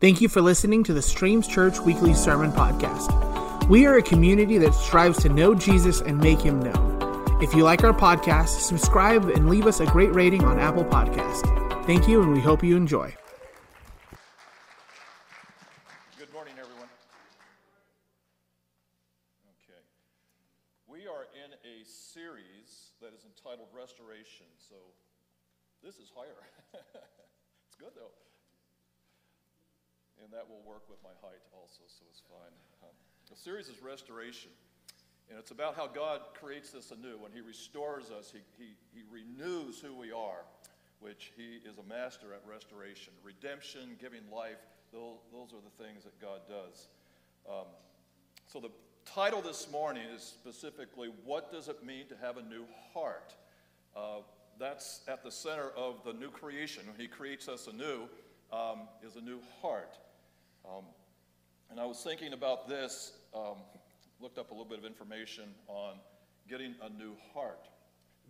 Thank you for listening to the Streams Church Weekly Sermon Podcast. We are a community that strives to know Jesus and make him known. If you like our podcast, subscribe and leave us a great rating on Apple Podcast. Thank you, and we hope you enjoy. Good morning, everyone. Okay. We are in a series that is entitled Restoration. So this is higher. it's good, though. And that will work with my height also, so it's fine. Um, the series is Restoration. And it's about how God creates us anew. When He restores us, He, he, he renews who we are, which He is a master at restoration. Redemption, giving life, those, those are the things that God does. Um, so the title this morning is specifically, What Does It Mean to Have a New Heart? Uh, that's at the center of the new creation. When He creates us anew, um, is a new heart. Um, and I was thinking about this, um, looked up a little bit of information on getting a new heart.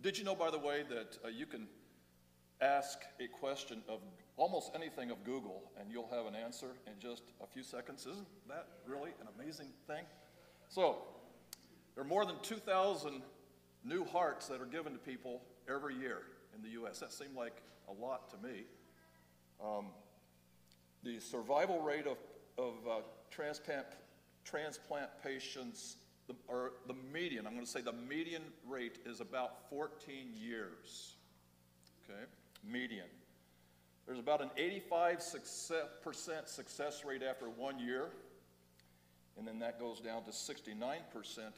Did you know, by the way, that uh, you can ask a question of almost anything of Google and you'll have an answer in just a few seconds? Isn't that really an amazing thing? So, there are more than 2,000 new hearts that are given to people every year in the U.S. That seemed like a lot to me. Um, the survival rate of, of uh, transplant, transplant patients, the, or the median, I'm going to say the median rate is about 14 years. Okay, median. There's about an 85% success, success rate after one year, and then that goes down to 69%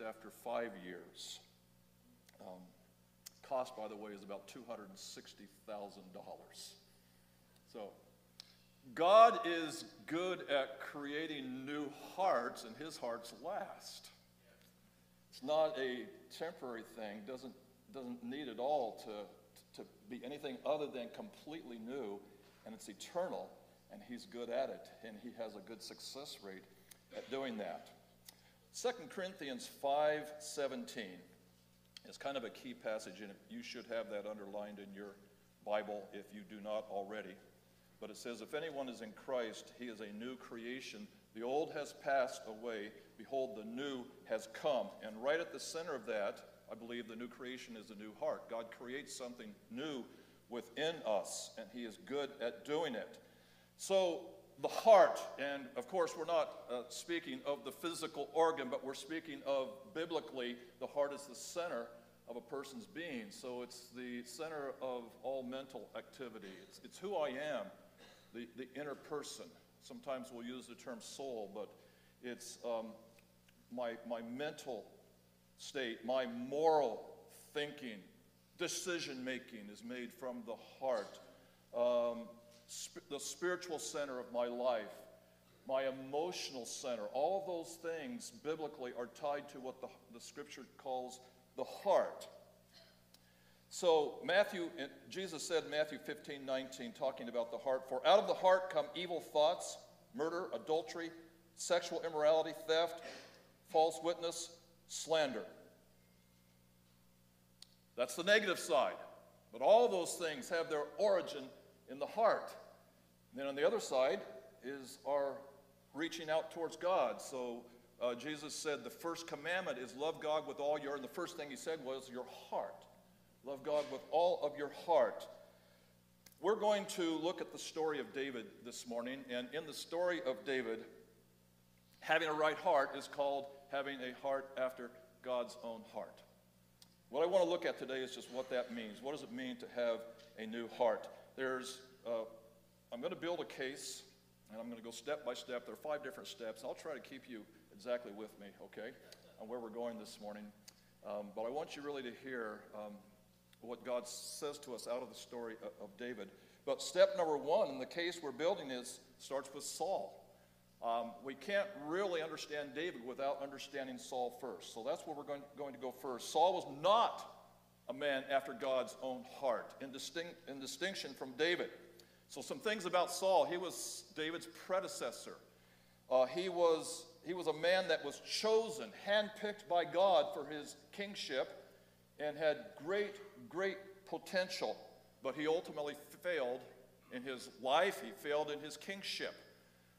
after five years. Um, cost, by the way, is about $260,000. So, God is good at creating new hearts, and his hearts last. It's not a temporary thing, doesn't, doesn't need at all to, to be anything other than completely new, and it's eternal, and he's good at it, and he has a good success rate at doing that. 2 Corinthians 5:17 is kind of a key passage, and you should have that underlined in your Bible if you do not already. But it says, If anyone is in Christ, he is a new creation. The old has passed away. Behold, the new has come. And right at the center of that, I believe the new creation is a new heart. God creates something new within us, and he is good at doing it. So, the heart, and of course, we're not uh, speaking of the physical organ, but we're speaking of biblically, the heart is the center of a person's being. So, it's the center of all mental activity, it's, it's who I am the, the inner person. Sometimes we'll use the term soul, but it's um, my, my mental state, my moral thinking, decision making is made from the heart. Um, sp- the spiritual center of my life, my emotional center, all those things biblically are tied to what the, the scripture calls the heart. So, Matthew, Jesus said Matthew 15, 19, talking about the heart, for out of the heart come evil thoughts, murder, adultery, sexual immorality, theft, false witness, slander. That's the negative side. But all those things have their origin in the heart. And then on the other side is our reaching out towards God. So uh, Jesus said the first commandment is love God with all your, and the first thing he said was your heart. Love God with all of your heart. We're going to look at the story of David this morning, and in the story of David, having a right heart is called having a heart after God's own heart. What I want to look at today is just what that means. What does it mean to have a new heart? There's, uh, I'm going to build a case, and I'm going to go step by step. There are five different steps. I'll try to keep you exactly with me, okay, on where we're going this morning. Um, but I want you really to hear um, what God says to us out of the story of David. But step number one in the case we're building is starts with Saul. Um, we can't really understand David without understanding Saul first. So that's where we're going, going to go first. Saul was not a man after God's own heart, in, distinct, in distinction from David. So, some things about Saul. He was David's predecessor. Uh, he, was, he was a man that was chosen, handpicked by God for his kingship, and had great great potential, but he ultimately failed in his life, he failed in his kingship.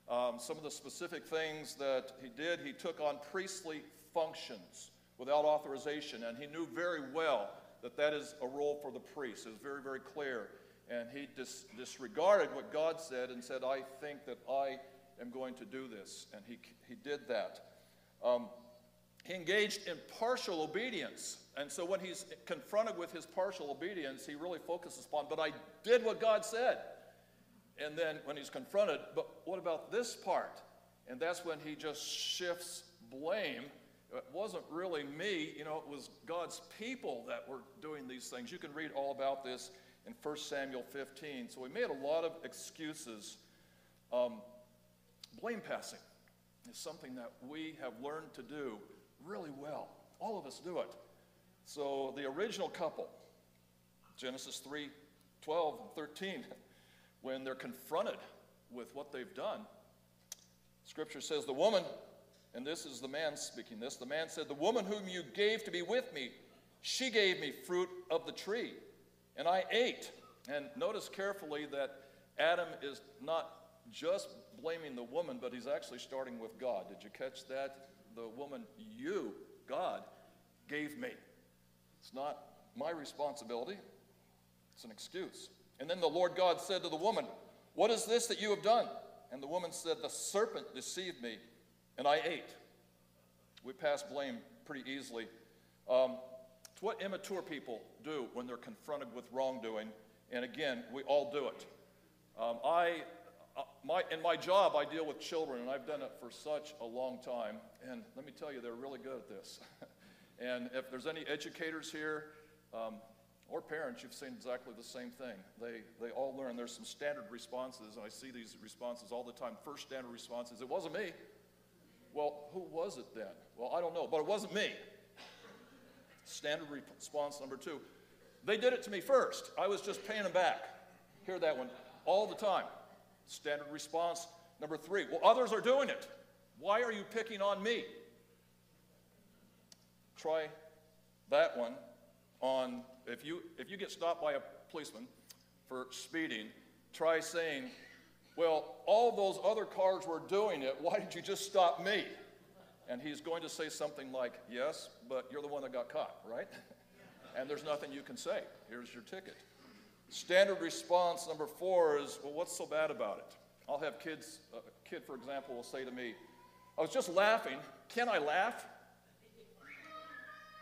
Um, some of the specific things that he did, he took on priestly functions without authorization, and he knew very well that that is a role for the priest. It was very, very clear. And he dis- disregarded what God said and said, I think that I am going to do this. And he, he did that. Um, he engaged in partial obedience. And so when he's confronted with his partial obedience, he really focuses upon, but I did what God said. And then when he's confronted, but what about this part? And that's when he just shifts blame. It wasn't really me, you know, it was God's people that were doing these things. You can read all about this in 1 Samuel 15. So we made a lot of excuses. Um, blame passing is something that we have learned to do really well. All of us do it. So the original couple, Genesis 3 12 and 13, when they're confronted with what they've done, Scripture says, The woman, and this is the man speaking this, the man said, The woman whom you gave to be with me, she gave me fruit of the tree, and I ate. And notice carefully that Adam is not just blaming the woman, but he's actually starting with God. Did you catch that? The woman, you, God, gave me. It's not my responsibility, it's an excuse. And then the Lord God said to the woman, What is this that you have done? And the woman said, The serpent deceived me, and I ate. We pass blame pretty easily. Um, it's what immature people do when they're confronted with wrongdoing. And again, we all do it. Um, I, my, in my job, I deal with children, and I've done it for such a long time. And let me tell you, they're really good at this. and if there's any educators here um, or parents, you've seen exactly the same thing. They, they all learn. There's some standard responses, and I see these responses all the time. First standard response is, It wasn't me. Well, who was it then? Well, I don't know, but it wasn't me. Standard response number two they did it to me first. I was just paying them back. Hear that one all the time. Standard response number three well, others are doing it. Why are you picking on me? Try that one on if you if you get stopped by a policeman for speeding, try saying, Well, all those other cars were doing it, why did you just stop me? And he's going to say something like, Yes, but you're the one that got caught, right? and there's nothing you can say. Here's your ticket. Standard response number four is, well, what's so bad about it? I'll have kids, uh, a kid, for example, will say to me, I was just laughing. Can I laugh?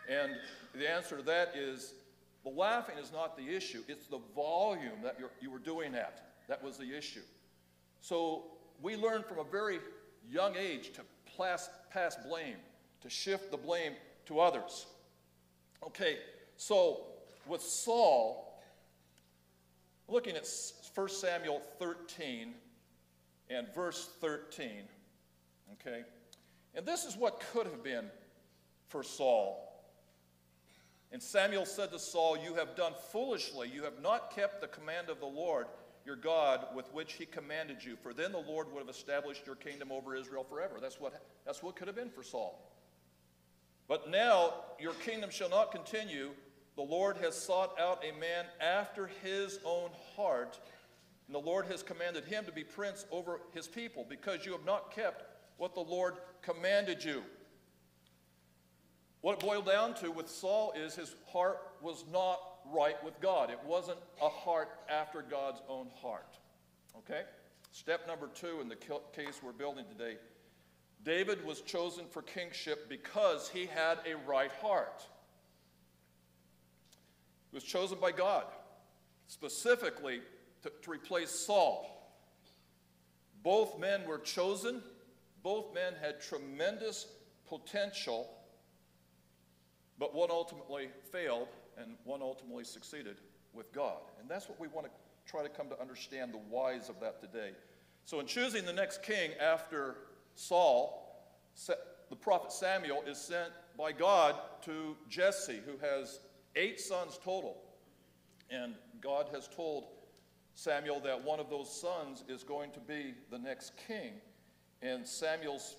And the answer to that is, the laughing is not the issue. It's the volume that you were doing at. That was the issue. So we learn from a very young age to pass, pass blame, to shift the blame to others. Okay, so, with Saul, looking at 1 Samuel 13 and verse 13, okay, and this is what could have been for Saul. And Samuel said to Saul, You have done foolishly. You have not kept the command of the Lord your God with which he commanded you, for then the Lord would have established your kingdom over Israel forever. That's what, that's what could have been for Saul. But now your kingdom shall not continue, the Lord has sought out a man after his own heart, and the Lord has commanded him to be prince over his people, because you have not kept what the Lord commanded you. What it boiled down to with Saul is his heart was not right with God. It wasn't a heart after God's own heart. Okay? Step number two in the case we're building today David was chosen for kingship because he had a right heart. Was chosen by God specifically to, to replace Saul. Both men were chosen, both men had tremendous potential, but one ultimately failed and one ultimately succeeded with God. And that's what we want to try to come to understand the whys of that today. So, in choosing the next king after Saul, the prophet Samuel is sent by God to Jesse, who has eight sons total. And God has told Samuel that one of those sons is going to be the next king. And Samuel's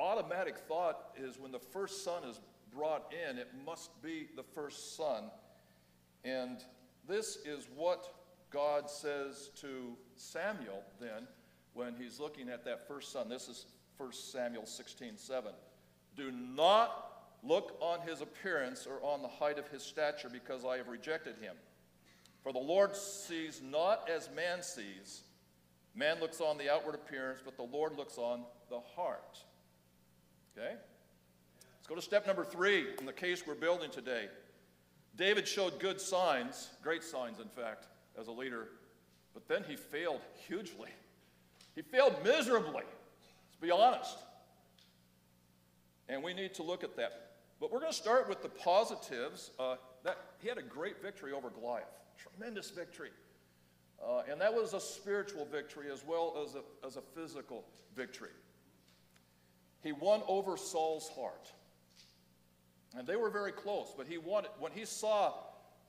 automatic thought is when the first son is brought in, it must be the first son. And this is what God says to Samuel then when he's looking at that first son. This is 1 Samuel 16 7. Do not look on his appearance or on the height of his stature, because I have rejected him. For the Lord sees not as man sees. Man looks on the outward appearance, but the Lord looks on the heart. Okay? Let's go to step number three in the case we're building today. David showed good signs, great signs, in fact, as a leader, but then he failed hugely. He failed miserably, let's be honest. And we need to look at that. But we're going to start with the positives. Uh, that he had a great victory over Goliath, tremendous victory. Uh, and that was a spiritual victory as well as a, as a physical victory. He won over Saul's heart. And they were very close, but he wanted, when he saw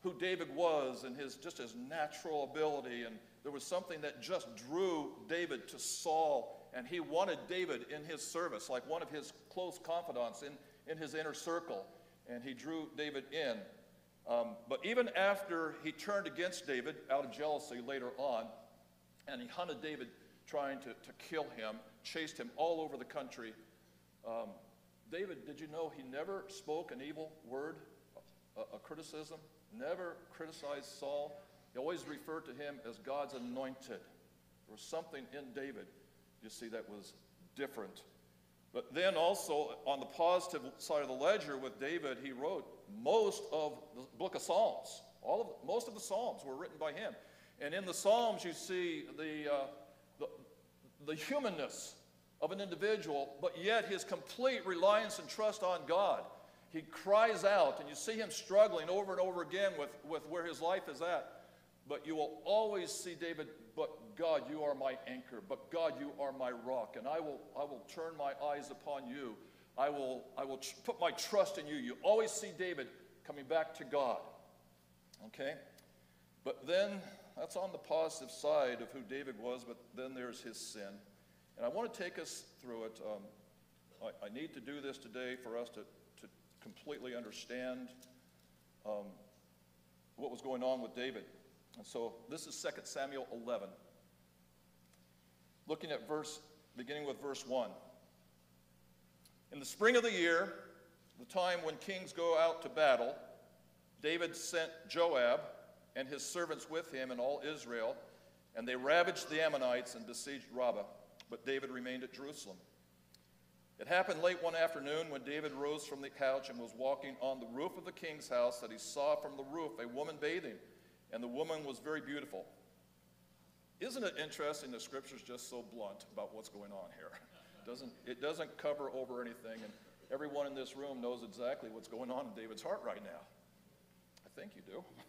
who David was and his, just his natural ability, and there was something that just drew David to Saul, and he wanted David in his service, like one of his close confidants in, in his inner circle, and he drew David in. Um, but even after he turned against David out of jealousy later on, and he hunted David trying to, to kill him, chased him all over the country, um, David, did you know he never spoke an evil word, a, a criticism, never criticized Saul? He always referred to him as God's anointed. There was something in David, you see, that was different. But then also, on the positive side of the ledger with David, he wrote most of the book of Psalms. All of, most of the Psalms were written by him. And in the Psalms, you see the, uh, the, the humanness of an individual, but yet his complete reliance and trust on God. He cries out, and you see him struggling over and over again with, with where his life is at. But you will always see David, God, you are my anchor. But God, you are my rock. And I will, I will turn my eyes upon you. I will, I will tr- put my trust in you. You always see David coming back to God. Okay? But then, that's on the positive side of who David was, but then there's his sin. And I want to take us through it. Um, I, I, need to do this today for us to, to completely understand um, what was going on with David. And so this is 2 Samuel 11. Looking at verse, beginning with verse 1. In the spring of the year, the time when kings go out to battle, David sent Joab and his servants with him and all Israel, and they ravaged the Ammonites and besieged Rabbah but David remained at Jerusalem. It happened late one afternoon when David rose from the couch and was walking on the roof of the king's house that he saw from the roof a woman bathing, and the woman was very beautiful. Isn't it interesting the scripture's just so blunt about what's going on here? It doesn't, it doesn't cover over anything, and everyone in this room knows exactly what's going on in David's heart right now. I think you do.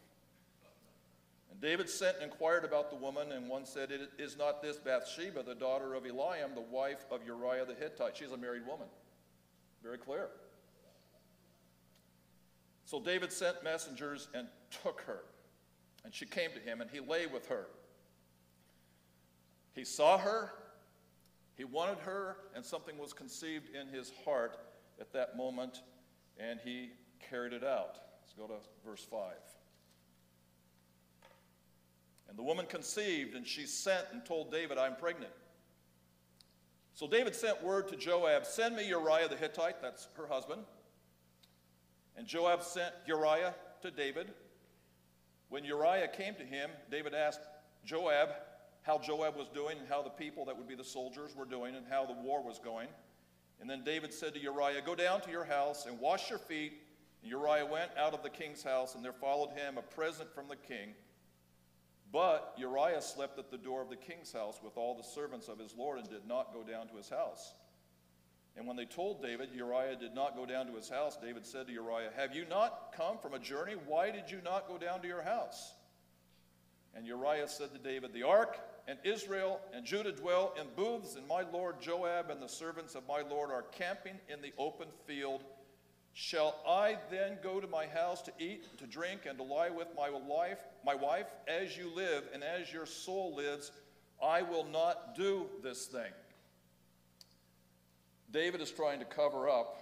And David sent and inquired about the woman, and one said, Is not this Bathsheba, the daughter of Eliam, the wife of Uriah the Hittite? She's a married woman. Very clear. So David sent messengers and took her. And she came to him, and he lay with her. He saw her, he wanted her, and something was conceived in his heart at that moment, and he carried it out. Let's go to verse 5. And the woman conceived, and she sent and told David, I'm pregnant. So David sent word to Joab, Send me Uriah the Hittite, that's her husband. And Joab sent Uriah to David. When Uriah came to him, David asked Joab how Joab was doing and how the people that would be the soldiers were doing and how the war was going. And then David said to Uriah, Go down to your house and wash your feet. And Uriah went out of the king's house, and there followed him a present from the king but Uriah slept at the door of the king's house with all the servants of his Lord and did not go down to his house. And when they told David Uriah did not go down to his house, David said to Uriah, Have you not come from a journey? Why did you not go down to your house? And Uriah said to David, The ark and Israel and Judah dwell in booths, and my lord Joab and the servants of my lord are camping in the open field Shall I then go to my house to eat, to drink, and to lie with my wife, my wife? As you live and as your soul lives, I will not do this thing. David is trying to cover up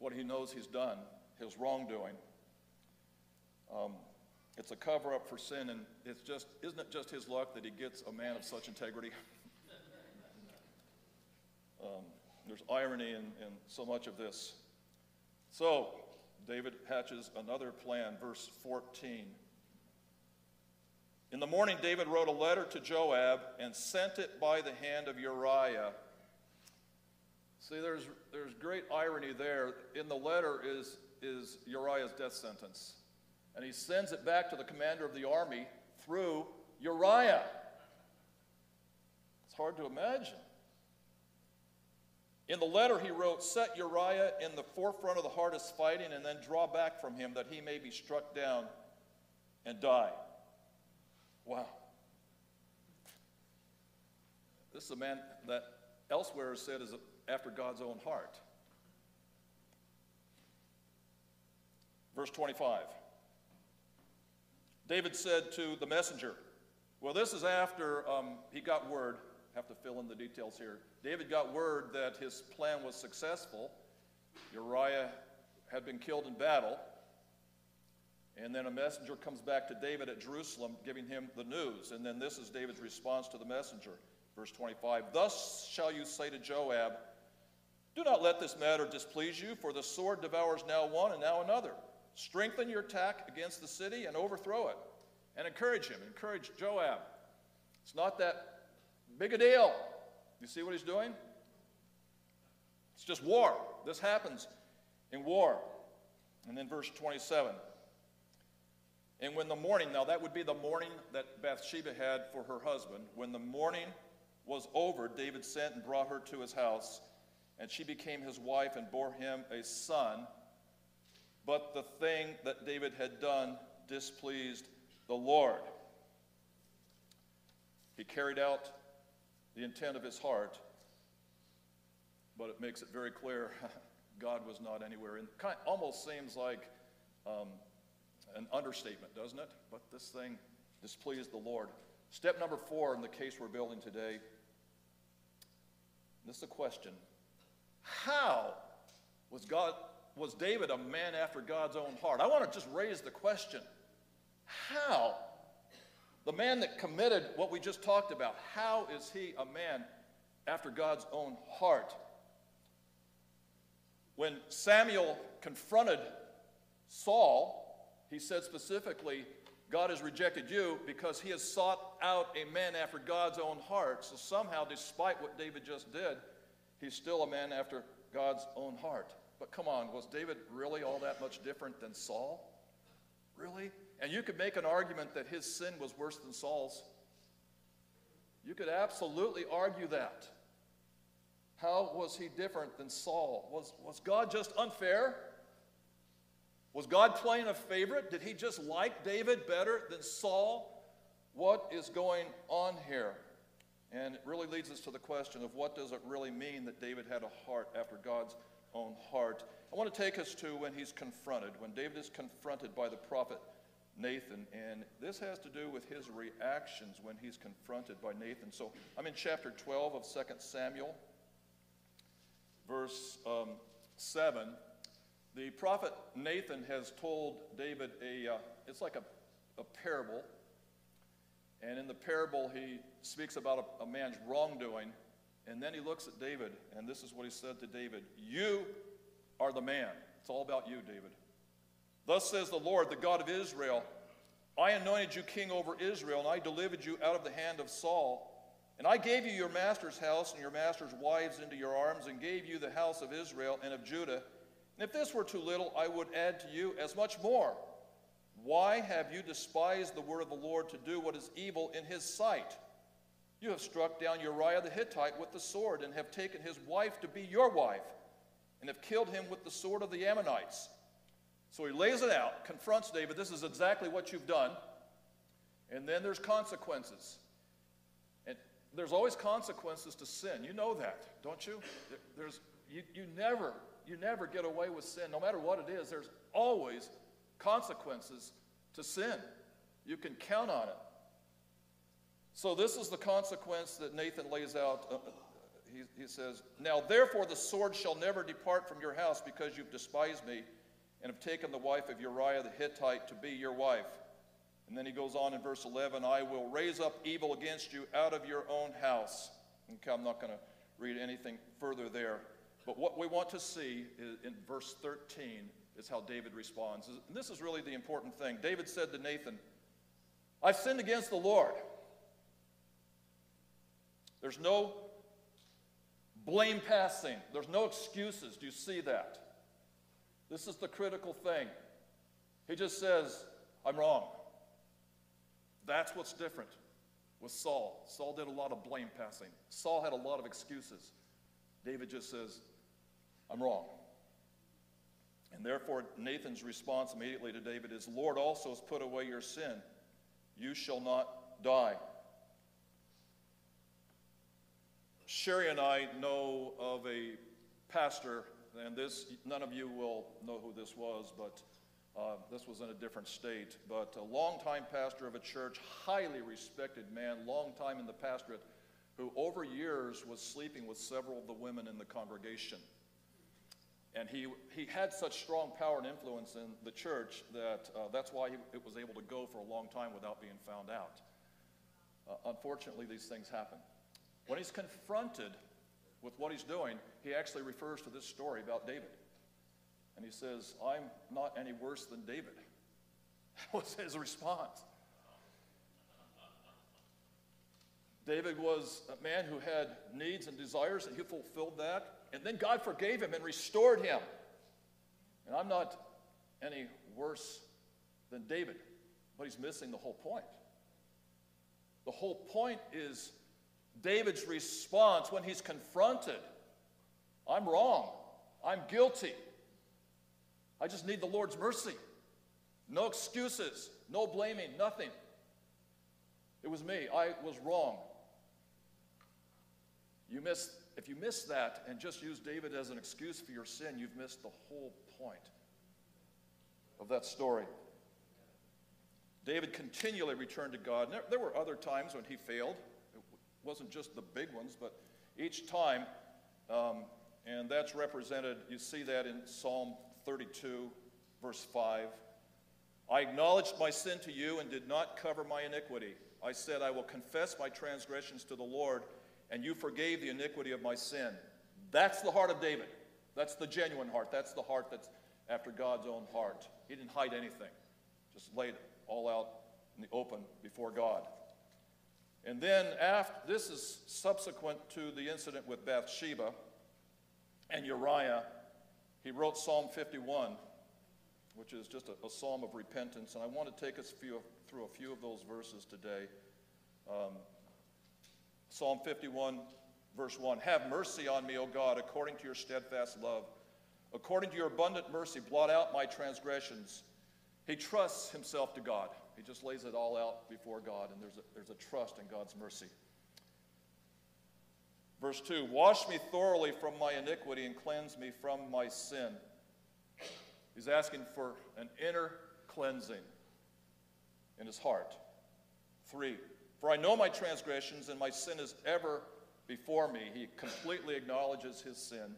what he knows he's done, his wrongdoing. Um, it's a cover up for sin, and it's just, isn't it just his luck that he gets a man of such integrity? um, there's irony in, in so much of this. So, David hatches another plan, verse 14. In the morning, David wrote a letter to Joab and sent it by the hand of Uriah. See, there's, there's great irony there. In the letter is, is Uriah's death sentence. And he sends it back to the commander of the army through Uriah. It's hard to imagine. In the letter, he wrote, Set Uriah in the forefront of the hardest fighting and then draw back from him that he may be struck down and die. Wow. This is a man that elsewhere is said is after God's own heart. Verse 25. David said to the messenger, well, this is after um, he got word, have to fill in the details here. David got word that his plan was successful. Uriah had been killed in battle. And then a messenger comes back to David at Jerusalem giving him the news. And then this is David's response to the messenger. Verse 25 Thus shall you say to Joab, Do not let this matter displease you, for the sword devours now one and now another. Strengthen your attack against the city and overthrow it. And encourage him. Encourage Joab. It's not that big a deal. You see what he's doing? It's just war. This happens in war. And then verse 27. And when the morning, now that would be the morning that Bathsheba had for her husband, when the morning was over, David sent and brought her to his house, and she became his wife and bore him a son. But the thing that David had done displeased the Lord. He carried out the intent of his heart, but it makes it very clear God was not anywhere in. Kind almost seems like um, an understatement, doesn't it? But this thing displeased the Lord. Step number four in the case we're building today. This is a question: How was God was David a man after God's own heart? I want to just raise the question how? The man that committed what we just talked about, how is he a man after God's own heart? When Samuel confronted Saul, he said specifically, God has rejected you because he has sought out a man after God's own heart. So somehow, despite what David just did, he's still a man after God's own heart. But come on, was David really all that much different than Saul? Really? And you could make an argument that his sin was worse than Saul's. You could absolutely argue that. How was he different than Saul? Was, was God just unfair? Was God playing a favorite? Did he just like David better than Saul? What is going on here? And it really leads us to the question of what does it really mean that David had a heart after God's own heart. I want to take us to when he's confronted, when David is confronted by the prophet Nathan. And this has to do with his reactions when he's confronted by Nathan. So I'm in chapter 12 of 2 Samuel, verse um, 7. The prophet Nathan has told David a, uh, it's like a, a parable. And in the parable, he speaks about a, a man's wrongdoing and then he looks at David, and this is what he said to David You are the man. It's all about you, David. Thus says the Lord, the God of Israel I anointed you king over Israel, and I delivered you out of the hand of Saul. And I gave you your master's house and your master's wives into your arms, and gave you the house of Israel and of Judah. And if this were too little, I would add to you as much more. Why have you despised the word of the Lord to do what is evil in his sight? You have struck down Uriah the Hittite with the sword, and have taken his wife to be your wife, and have killed him with the sword of the Ammonites. So he lays it out, confronts David. This is exactly what you've done. And then there's consequences. And there's always consequences to sin. You know that, don't you? There's, you, you, never, you never get away with sin. No matter what it is, there's always consequences to sin. You can count on it. So, this is the consequence that Nathan lays out. Uh, he, he says, Now therefore the sword shall never depart from your house because you've despised me and have taken the wife of Uriah the Hittite to be your wife. And then he goes on in verse 11 I will raise up evil against you out of your own house. Okay, I'm not going to read anything further there. But what we want to see in verse 13 is how David responds. And this is really the important thing. David said to Nathan, I've sinned against the Lord. There's no blame passing, there's no excuses. Do you see that? This is the critical thing. He just says, I'm wrong. That's what's different with Saul. Saul did a lot of blame passing, Saul had a lot of excuses. David just says, I'm wrong. And therefore, Nathan's response immediately to David is, Lord also has put away your sin. You shall not die. Sherry and I know of a pastor, and this, none of you will know who this was, but uh, this was in a different state. But a longtime pastor of a church, highly respected man, long time in the pastorate, who over years was sleeping with several of the women in the congregation. And he, he had such strong power and influence in the church that uh, that's why he it was able to go for a long time without being found out. Uh, unfortunately, these things happen. When he's confronted with what he's doing, he actually refers to this story about David. And he says, I'm not any worse than David. That was his response. David was a man who had needs and desires, and he fulfilled that. And then God forgave him and restored him. And I'm not any worse than David, but he's missing the whole point. The whole point is David's response when he's confronted I'm wrong, I'm guilty, I just need the Lord's mercy. No excuses, no blaming, nothing. It was me, I was wrong. You missed if you miss that and just use David as an excuse for your sin, you've missed the whole point of that story. David continually returned to God. There were other times when he failed. Wasn't just the big ones, but each time, um, and that's represented, you see that in Psalm 32, verse 5. I acknowledged my sin to you and did not cover my iniquity. I said, I will confess my transgressions to the Lord and you forgave the iniquity of my sin. That's the heart of David. That's the genuine heart. That's the heart that's after God's own heart. He didn't hide anything, just laid it all out in the open before God. And then after this is subsequent to the incident with Bathsheba and Uriah, he wrote Psalm 51, which is just a, a psalm of repentance. And I want to take us few, through a few of those verses today. Um, Psalm 51, verse 1 Have mercy on me, O God, according to your steadfast love. According to your abundant mercy, blot out my transgressions. He trusts himself to God. He just lays it all out before God, and there's a, there's a trust in God's mercy. Verse 2 Wash me thoroughly from my iniquity and cleanse me from my sin. He's asking for an inner cleansing in his heart. 3 for I know my transgressions, and my sin is ever before me. He completely acknowledges his sin.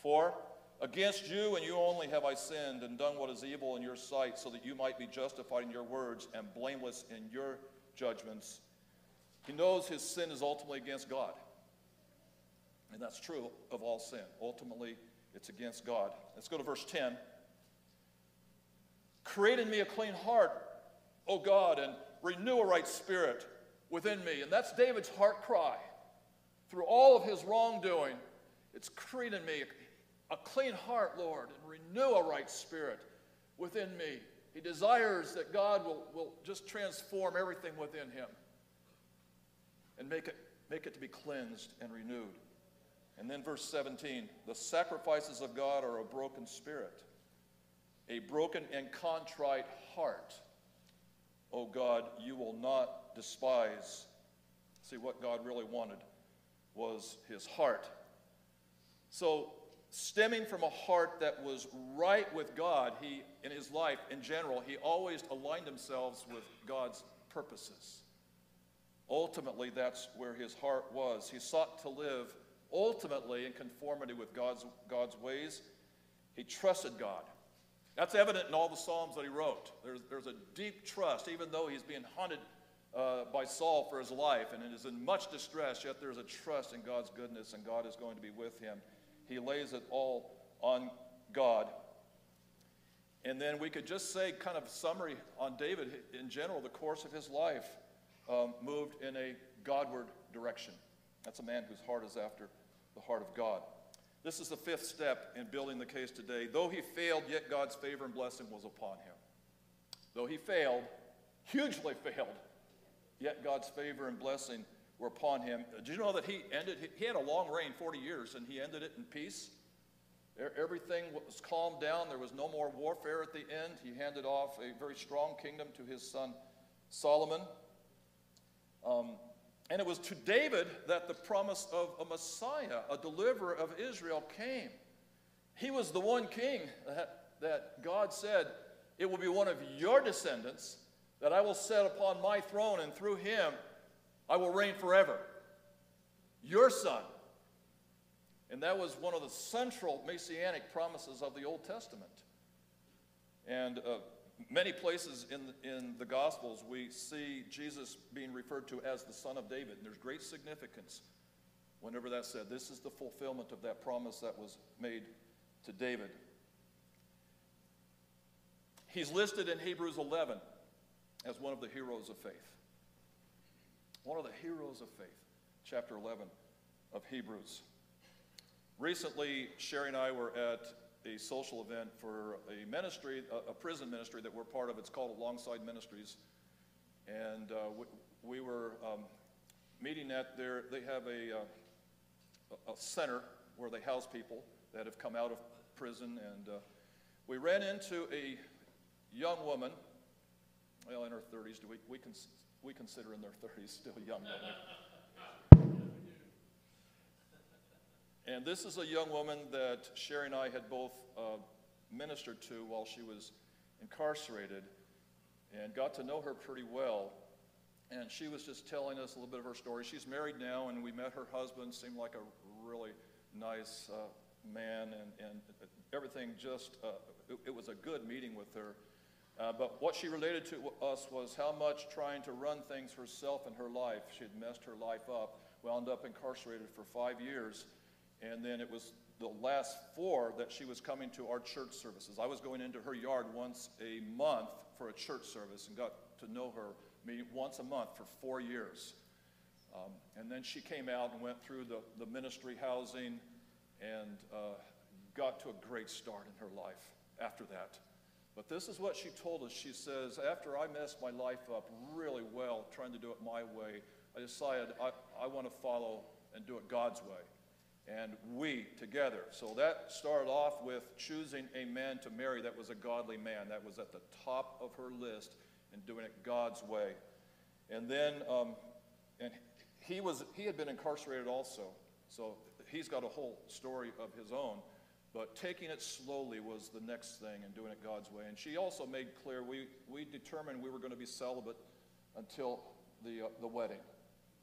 For against you and you only have I sinned and done what is evil in your sight, so that you might be justified in your words and blameless in your judgments. He knows his sin is ultimately against God. And that's true of all sin. Ultimately, it's against God. Let's go to verse 10. Create in me a clean heart, O God, and renew a right spirit within me. And that's David's heart cry. Through all of his wrongdoing, it's create in me a clean heart, Lord, and renew a right spirit within me. He desires that God will, will just transform everything within him and make it, make it to be cleansed and renewed. And then verse 17 the sacrifices of God are a broken spirit, a broken and contrite heart O God, you will not despise. See, what God really wanted was his heart. So, stemming from a heart that was right with God, he, in his life in general, he always aligned himself with God's purposes. Ultimately, that's where his heart was. He sought to live ultimately in conformity with God's, God's ways. He trusted God. That's evident in all the Psalms that he wrote. There's, there's a deep trust, even though he's being hunted uh, by Saul for his life and is in much distress, yet there's a trust in God's goodness and God is going to be with him. He lays it all on God. And then we could just say, kind of summary on David in general, the course of his life um, moved in a Godward direction. That's a man whose heart is after the heart of God. This is the fifth step in building the case today. Though he failed, yet God's favor and blessing was upon him. Though he failed, hugely failed, yet God's favor and blessing were upon him. Did you know that he ended, he had a long reign, 40 years, and he ended it in peace? Everything was calmed down. There was no more warfare at the end. He handed off a very strong kingdom to his son Solomon. Um, and it was to David that the promise of a Messiah, a deliverer of Israel, came. He was the one king that, that God said, It will be one of your descendants that I will set upon my throne, and through him I will reign forever. Your son. And that was one of the central messianic promises of the Old Testament. And uh, many places in, in the Gospels, we see Jesus being referred to as the Son of David. And there's great significance whenever that's said. This is the fulfillment of that promise that was made to David. He's listed in Hebrews 11 as one of the heroes of faith. One of the heroes of faith, chapter 11 of Hebrews. Recently, Sherry and I were at a social event for a ministry, a, prison ministry that we're part of. It's called Alongside Ministries. And uh, we, we, were um, meeting at their, they have a, uh, a center where they house people that have come out of prison. And uh, we ran into a young woman, well, in her 30s. Do we, we, cons- we consider in their 30s still young? And this is a young woman that Sherry and I had both uh, ministered to while she was incarcerated and got to know her pretty well. And she was just telling us a little bit of her story. She's married now, and we met her husband, seemed like a really nice uh, man, and, and everything just, uh, it, it, was a good meeting with her. Uh, but what she related to us was how much trying to run things herself in her life, she had messed her life up, wound up incarcerated for five years and then it was the last four that she was coming to our church services. I was going into her yard once a month for a church service and got to know her maybe once a month for four years. Um, and then she came out and went through the, the ministry housing and uh, got to a great start in her life after that. But this is what she told us. She says, After I messed my life up really well, trying to do it my way, I decided I, I want to follow and do it God's way and we together. So that started off with choosing a man to marry that was a godly man. That was at the top of her list and doing it God's way. And then, um, and he was he had been incarcerated also, so he's got a whole story of his own. But taking it slowly was the next thing and doing it God's way. And she also made clear we, we determined we were going to be celibate until the, uh, the wedding.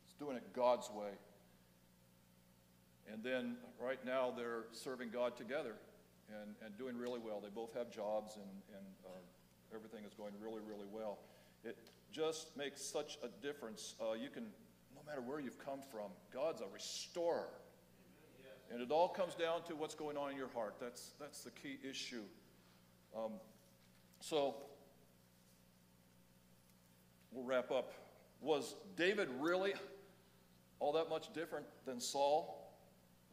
It's doing it God's way. And then right now they're serving God together and, and doing really well. They both have jobs and, and uh, everything is going really, really well. It just makes such a difference. Uh, you can, no matter where you've come from, God's a restorer. And it all comes down to what's going on in your heart. That's, that's the key issue. Um, so, we'll wrap up. Was David really all that much different than Saul?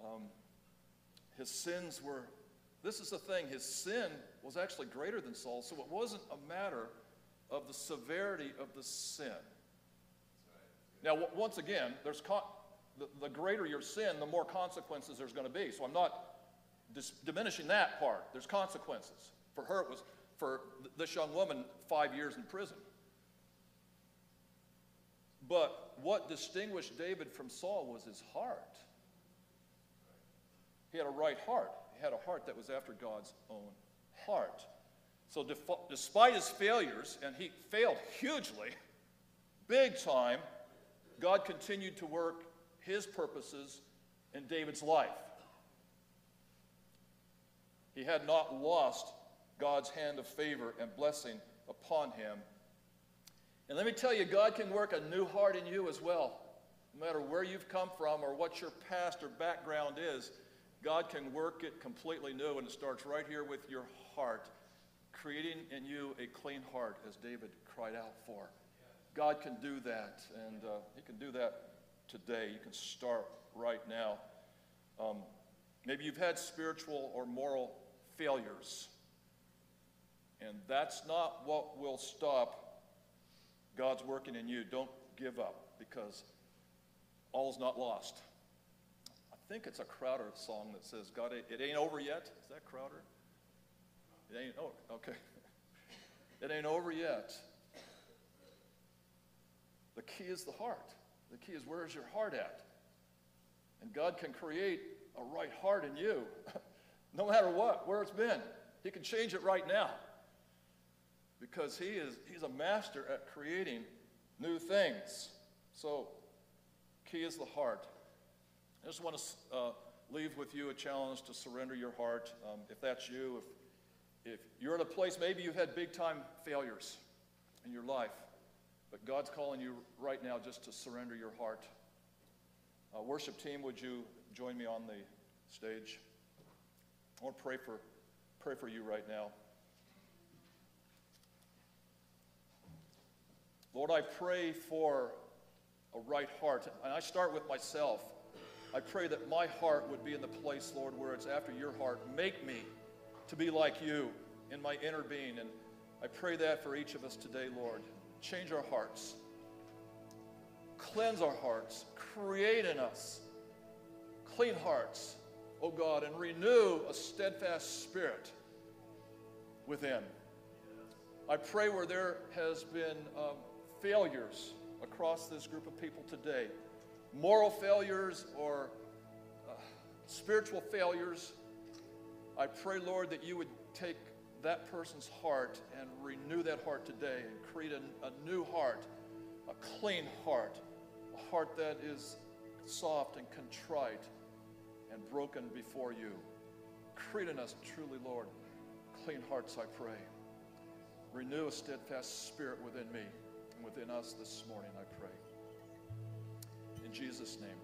Um, his sins were, this is the thing, his sin was actually greater than Saul, so it wasn't a matter of the severity of the sin. Now, once again, there's the, the, greater your sin, the more consequences there's going to be. So I'm not dis- diminishing that part. There's consequences. For her, it was for th- this young woman, five years in prison. But what distinguished David from Saul was his heart. He had a right heart. He had a heart that was after God's own heart. So, despite his failures, and he failed hugely, big time, God continued to work his purposes in David's life. He had not lost God's hand of favor and blessing upon him. And let me tell you, God can work a new heart in you as well. No matter where you've come from or what your past or background is, God can work it completely new, and it starts right here with your heart, creating in you a clean heart, as David cried out for. God can do that, and uh, He can do that today. You can start right now. Um, maybe you've had spiritual or moral failures, and that's not what will stop God's working in you. Don't give up because all's not lost. I think it's a Crowder song that says, God, it ain't over yet. Is that Crowder? It ain't, oh, okay. It ain't over yet. The key is the heart. The key is where is your heart at? And God can create a right heart in you, no matter what, where it's been. He can change it right now. Because he is he's a master at creating new things. So key is the heart. I just want to uh, leave with you a challenge to surrender your heart. Um, if that's you, if, if you're in a place, maybe you've had big time failures in your life, but God's calling you right now just to surrender your heart. Uh, worship team, would you join me on the stage? I want to pray for, pray for you right now. Lord, I pray for a right heart. And I start with myself. I pray that my heart would be in the place, Lord, where it's after your heart. Make me to be like you in my inner being. And I pray that for each of us today, Lord. Change our hearts, cleanse our hearts, create in us clean hearts, O oh God, and renew a steadfast spirit within. I pray where there has been um, failures across this group of people today moral failures or uh, spiritual failures, I pray, Lord, that you would take that person's heart and renew that heart today and create a, a new heart, a clean heart, a heart that is soft and contrite and broken before you. Create in us truly, Lord, clean hearts, I pray. Renew a steadfast spirit within me and within us this morning, I pray. In Jesus' name.